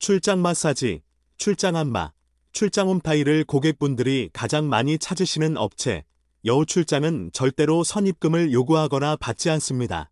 출장 마사지, 출장 안마, 출장 홈 타일을 고객분들이 가장 많이 찾으시는 업체, 여우 출장은 절대로 선입금을 요구하거나 받지 않습니다.